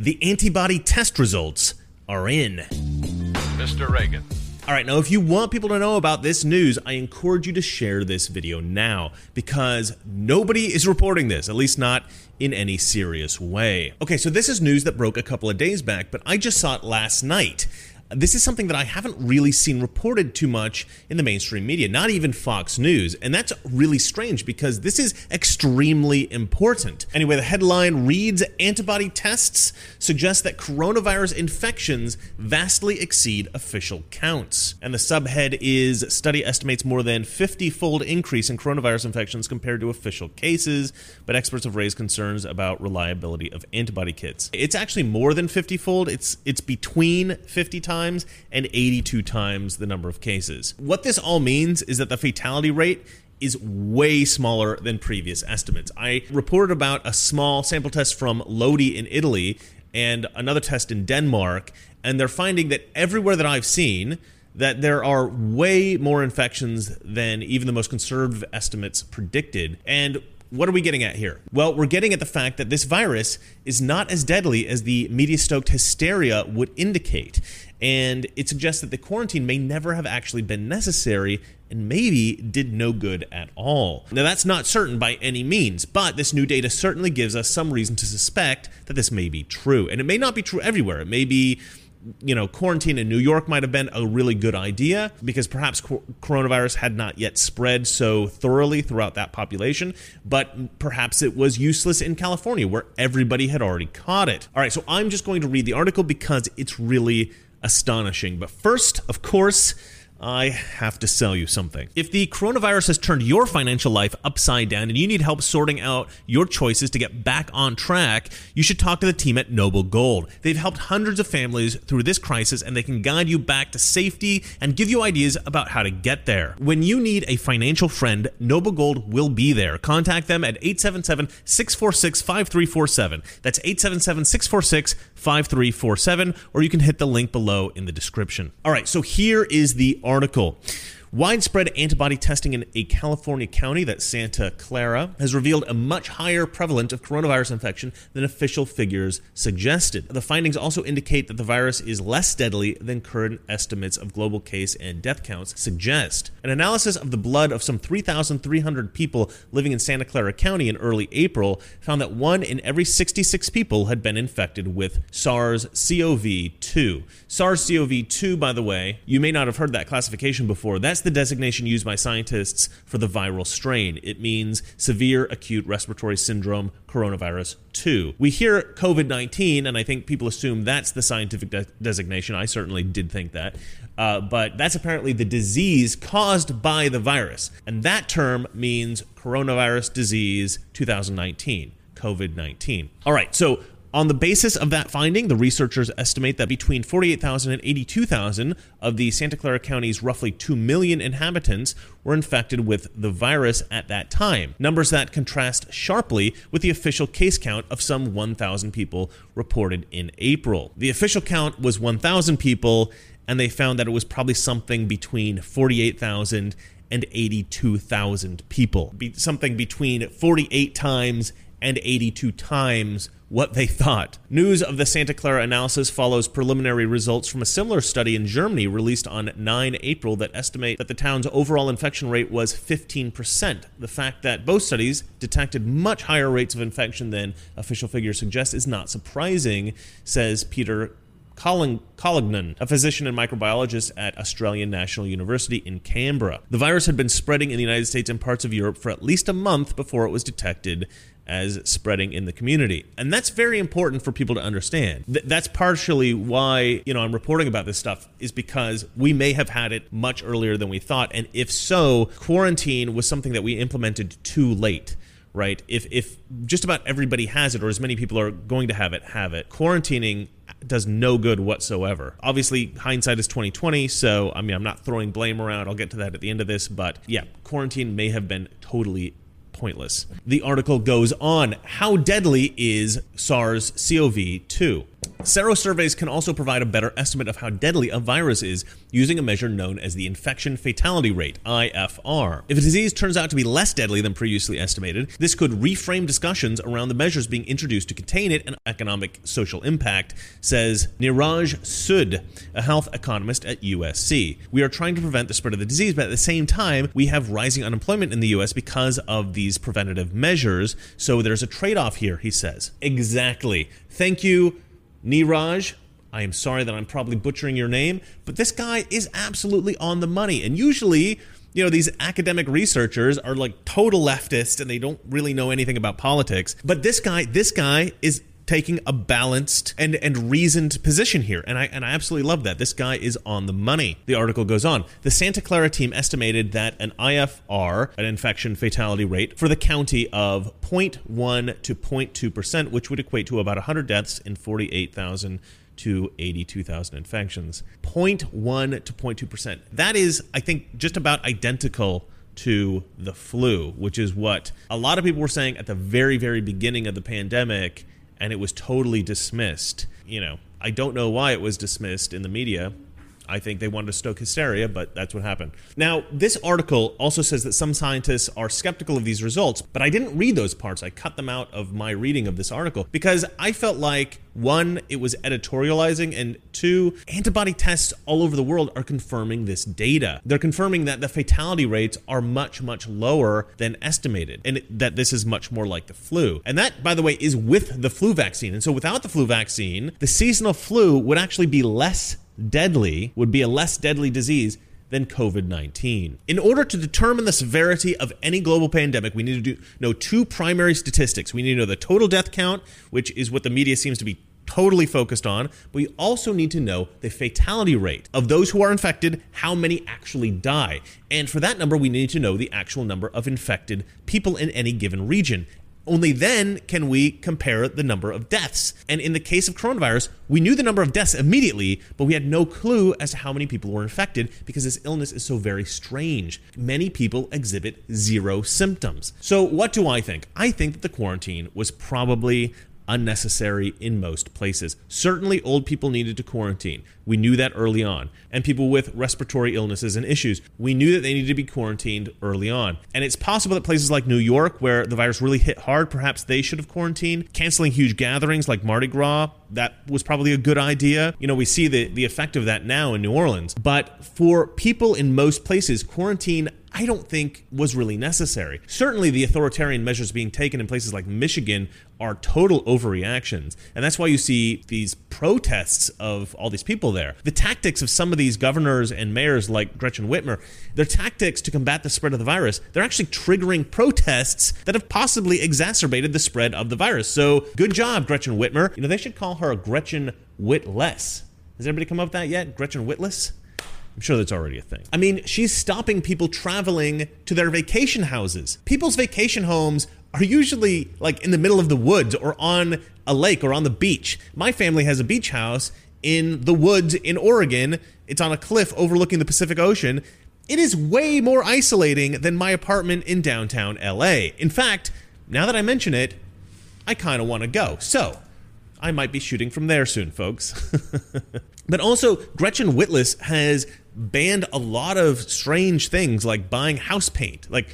The antibody test results are in. Mr. Reagan. All right, now if you want people to know about this news, I encourage you to share this video now because nobody is reporting this, at least not in any serious way. Okay, so this is news that broke a couple of days back, but I just saw it last night this is something that I haven't really seen reported too much in the mainstream media, not even Fox News. And that's really strange because this is extremely important. Anyway, the headline reads Antibody tests suggest that coronavirus infections vastly exceed official counts. And the subhead is Study estimates more than 50 fold increase in coronavirus infections compared to official cases, but experts have raised concerns about reliability of antibody kits. It's actually more than 50 fold, it's, it's between 50 times times and 82 times the number of cases. What this all means is that the fatality rate is way smaller than previous estimates. I reported about a small sample test from Lodi in Italy and another test in Denmark, and they're finding that everywhere that I've seen, that there are way more infections than even the most conservative estimates predicted. And what are we getting at here? Well, we're getting at the fact that this virus is not as deadly as the media stoked hysteria would indicate. And it suggests that the quarantine may never have actually been necessary and maybe did no good at all. Now, that's not certain by any means, but this new data certainly gives us some reason to suspect that this may be true. And it may not be true everywhere. It may be you know, quarantine in New York might have been a really good idea because perhaps coronavirus had not yet spread so thoroughly throughout that population, but perhaps it was useless in California where everybody had already caught it. All right, so I'm just going to read the article because it's really astonishing. But first, of course, I have to sell you something. If the coronavirus has turned your financial life upside down and you need help sorting out your choices to get back on track, you should talk to the team at Noble Gold. They've helped hundreds of families through this crisis and they can guide you back to safety and give you ideas about how to get there. When you need a financial friend, Noble Gold will be there. Contact them at 877 646 5347. That's 877 646 5347, or you can hit the link below in the description. All right, so here is the article. Widespread antibody testing in a California county, that Santa Clara, has revealed a much higher prevalence of coronavirus infection than official figures suggested. The findings also indicate that the virus is less deadly than current estimates of global case and death counts suggest. An analysis of the blood of some 3,300 people living in Santa Clara County in early April found that one in every 66 people had been infected with SARS CoV 2. SARS CoV 2, by the way, you may not have heard that classification before. That's that's the designation used by scientists for the viral strain. It means severe acute respiratory syndrome coronavirus 2. We hear COVID 19, and I think people assume that's the scientific de- designation. I certainly did think that. Uh, but that's apparently the disease caused by the virus. And that term means coronavirus disease 2019. COVID 19. All right, so on the basis of that finding, the researchers estimate that between 48,000 and 82,000 of the Santa Clara County's roughly 2 million inhabitants were infected with the virus at that time. Numbers that contrast sharply with the official case count of some 1,000 people reported in April. The official count was 1,000 people, and they found that it was probably something between 48,000 and 82,000 people. Something between 48 times and 82 times what they thought. News of the Santa Clara analysis follows preliminary results from a similar study in Germany released on 9 April that estimate that the town's overall infection rate was 15%. The fact that both studies detected much higher rates of infection than official figures suggest is not surprising, says Peter Collignon, a physician and microbiologist at Australian National University in Canberra. The virus had been spreading in the United States and parts of Europe for at least a month before it was detected as spreading in the community. And that's very important for people to understand. Th- that's partially why, you know, I'm reporting about this stuff is because we may have had it much earlier than we thought and if so, quarantine was something that we implemented too late right? If if just about everybody has it, or as many people are going to have it, have it. Quarantining does no good whatsoever. Obviously, hindsight is 2020, so I mean, I'm not throwing blame around. I'll get to that at the end of this, but yeah, quarantine may have been totally pointless. The article goes on How deadly is SARS CoV 2? Serosurveys can also provide a better estimate of how deadly a virus is using a measure known as the infection fatality rate, IFR. If a disease turns out to be less deadly than previously estimated, this could reframe discussions around the measures being introduced to contain it and economic social impact, says Neeraj Sood, a health economist at USC. We are trying to prevent the spread of the disease, but at the same time, we have rising unemployment in the US because of these preventative measures, so there's a trade off here, he says. Exactly. Thank you Neeraj, I am sorry that I'm probably butchering your name, but this guy is absolutely on the money. And usually, you know, these academic researchers are like total leftists and they don't really know anything about politics. But this guy, this guy is taking a balanced and and reasoned position here and I and I absolutely love that. This guy is on the money. The article goes on. The Santa Clara team estimated that an IFR, an infection fatality rate for the county of 0.1 to 0.2%, which would equate to about 100 deaths in 48,000 to 82,000 infections. 0.1 to 0.2%. That is I think just about identical to the flu, which is what a lot of people were saying at the very, very beginning of the pandemic and it was totally dismissed. You know, I don't know why it was dismissed in the media. I think they wanted to stoke hysteria, but that's what happened. Now, this article also says that some scientists are skeptical of these results, but I didn't read those parts. I cut them out of my reading of this article because I felt like one, it was editorializing, and two, antibody tests all over the world are confirming this data. They're confirming that the fatality rates are much, much lower than estimated, and that this is much more like the flu. And that, by the way, is with the flu vaccine. And so without the flu vaccine, the seasonal flu would actually be less deadly, would be a less deadly disease than COVID 19. In order to determine the severity of any global pandemic, we need to do, know two primary statistics. We need to know the total death count, which is what the media seems to be totally focused on, but we also need to know the fatality rate of those who are infected, how many actually die. And for that number, we need to know the actual number of infected people in any given region. Only then can we compare the number of deaths. And in the case of coronavirus, we knew the number of deaths immediately, but we had no clue as to how many people were infected because this illness is so very strange. Many people exhibit zero symptoms. So, what do I think? I think that the quarantine was probably unnecessary in most places. Certainly, old people needed to quarantine. We knew that early on. And people with respiratory illnesses and issues, we knew that they needed to be quarantined early on. And it's possible that places like New York, where the virus really hit hard, perhaps they should have quarantined. Canceling huge gatherings like Mardi Gras, that was probably a good idea. You know, we see the, the effect of that now in New Orleans. But for people in most places, quarantine I don't think was really necessary. Certainly, the authoritarian measures being taken in places like Michigan are total overreactions. And that's why you see these protests of all these people there. The tactics of some of these governors and mayors like Gretchen Whitmer, their tactics to combat the spread of the virus, they're actually triggering protests that have possibly exacerbated the spread of the virus. So good job, Gretchen Whitmer. You know, they should call her Gretchen Witless. Has anybody come up with that yet? Gretchen Witless? I'm sure that's already a thing. I mean, she's stopping people traveling to their vacation houses. People's vacation homes are usually like in the middle of the woods or on a lake or on the beach. My family has a beach house in the woods in Oregon. It's on a cliff overlooking the Pacific Ocean. It is way more isolating than my apartment in downtown LA. In fact, now that I mention it, I kind of want to go. So, I might be shooting from there soon, folks. but also, Gretchen Witless has banned a lot of strange things like buying house paint. Like,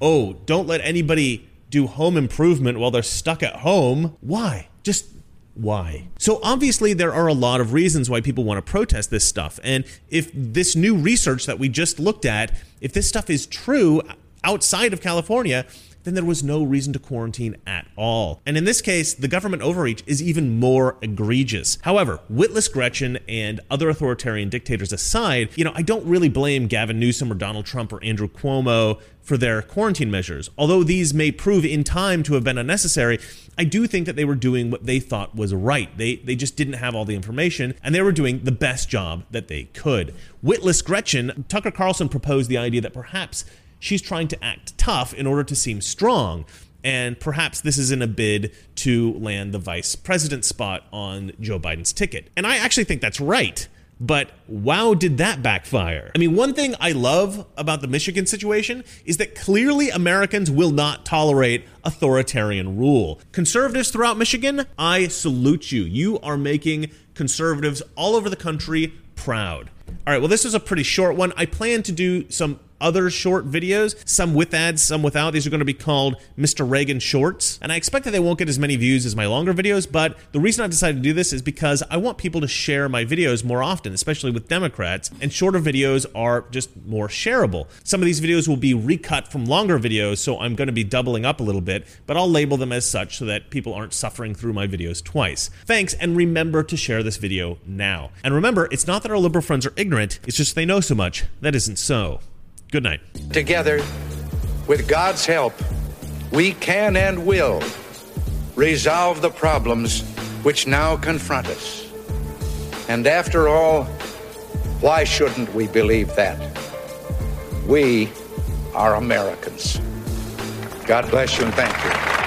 oh, don't let anybody do home improvement while they're stuck at home. Why? Just why? So obviously there are a lot of reasons why people want to protest this stuff. And if this new research that we just looked at, if this stuff is true outside of California, then there was no reason to quarantine at all. And in this case, the government overreach is even more egregious. However, witless Gretchen and other authoritarian dictators aside, you know, I don't really blame Gavin Newsom or Donald Trump or Andrew Cuomo for their quarantine measures. Although these may prove in time to have been unnecessary, I do think that they were doing what they thought was right. They they just didn't have all the information and they were doing the best job that they could. Witless Gretchen, Tucker Carlson proposed the idea that perhaps she's trying to act tough in order to seem strong. And perhaps this is in a bid to land the vice president spot on Joe Biden's ticket. And I actually think that's right. But wow, did that backfire? I mean, one thing I love about the Michigan situation is that clearly Americans will not tolerate authoritarian rule. Conservatives throughout Michigan, I salute you. You are making conservatives all over the country proud. All right, well, this was a pretty short one. I plan to do some other short videos, some with ads, some without. These are going to be called Mr. Reagan Shorts. And I expect that they won't get as many views as my longer videos, but the reason I've decided to do this is because I want people to share my videos more often, especially with Democrats, and shorter videos are just more shareable. Some of these videos will be recut from longer videos, so I'm going to be doubling up a little bit, but I'll label them as such so that people aren't suffering through my videos twice. Thanks, and remember to share this video now. And remember, it's not that our liberal friends are ignorant, it's just they know so much. That isn't so. Good night. Together, with God's help, we can and will resolve the problems which now confront us. And after all, why shouldn't we believe that? We are Americans. God bless you and thank you.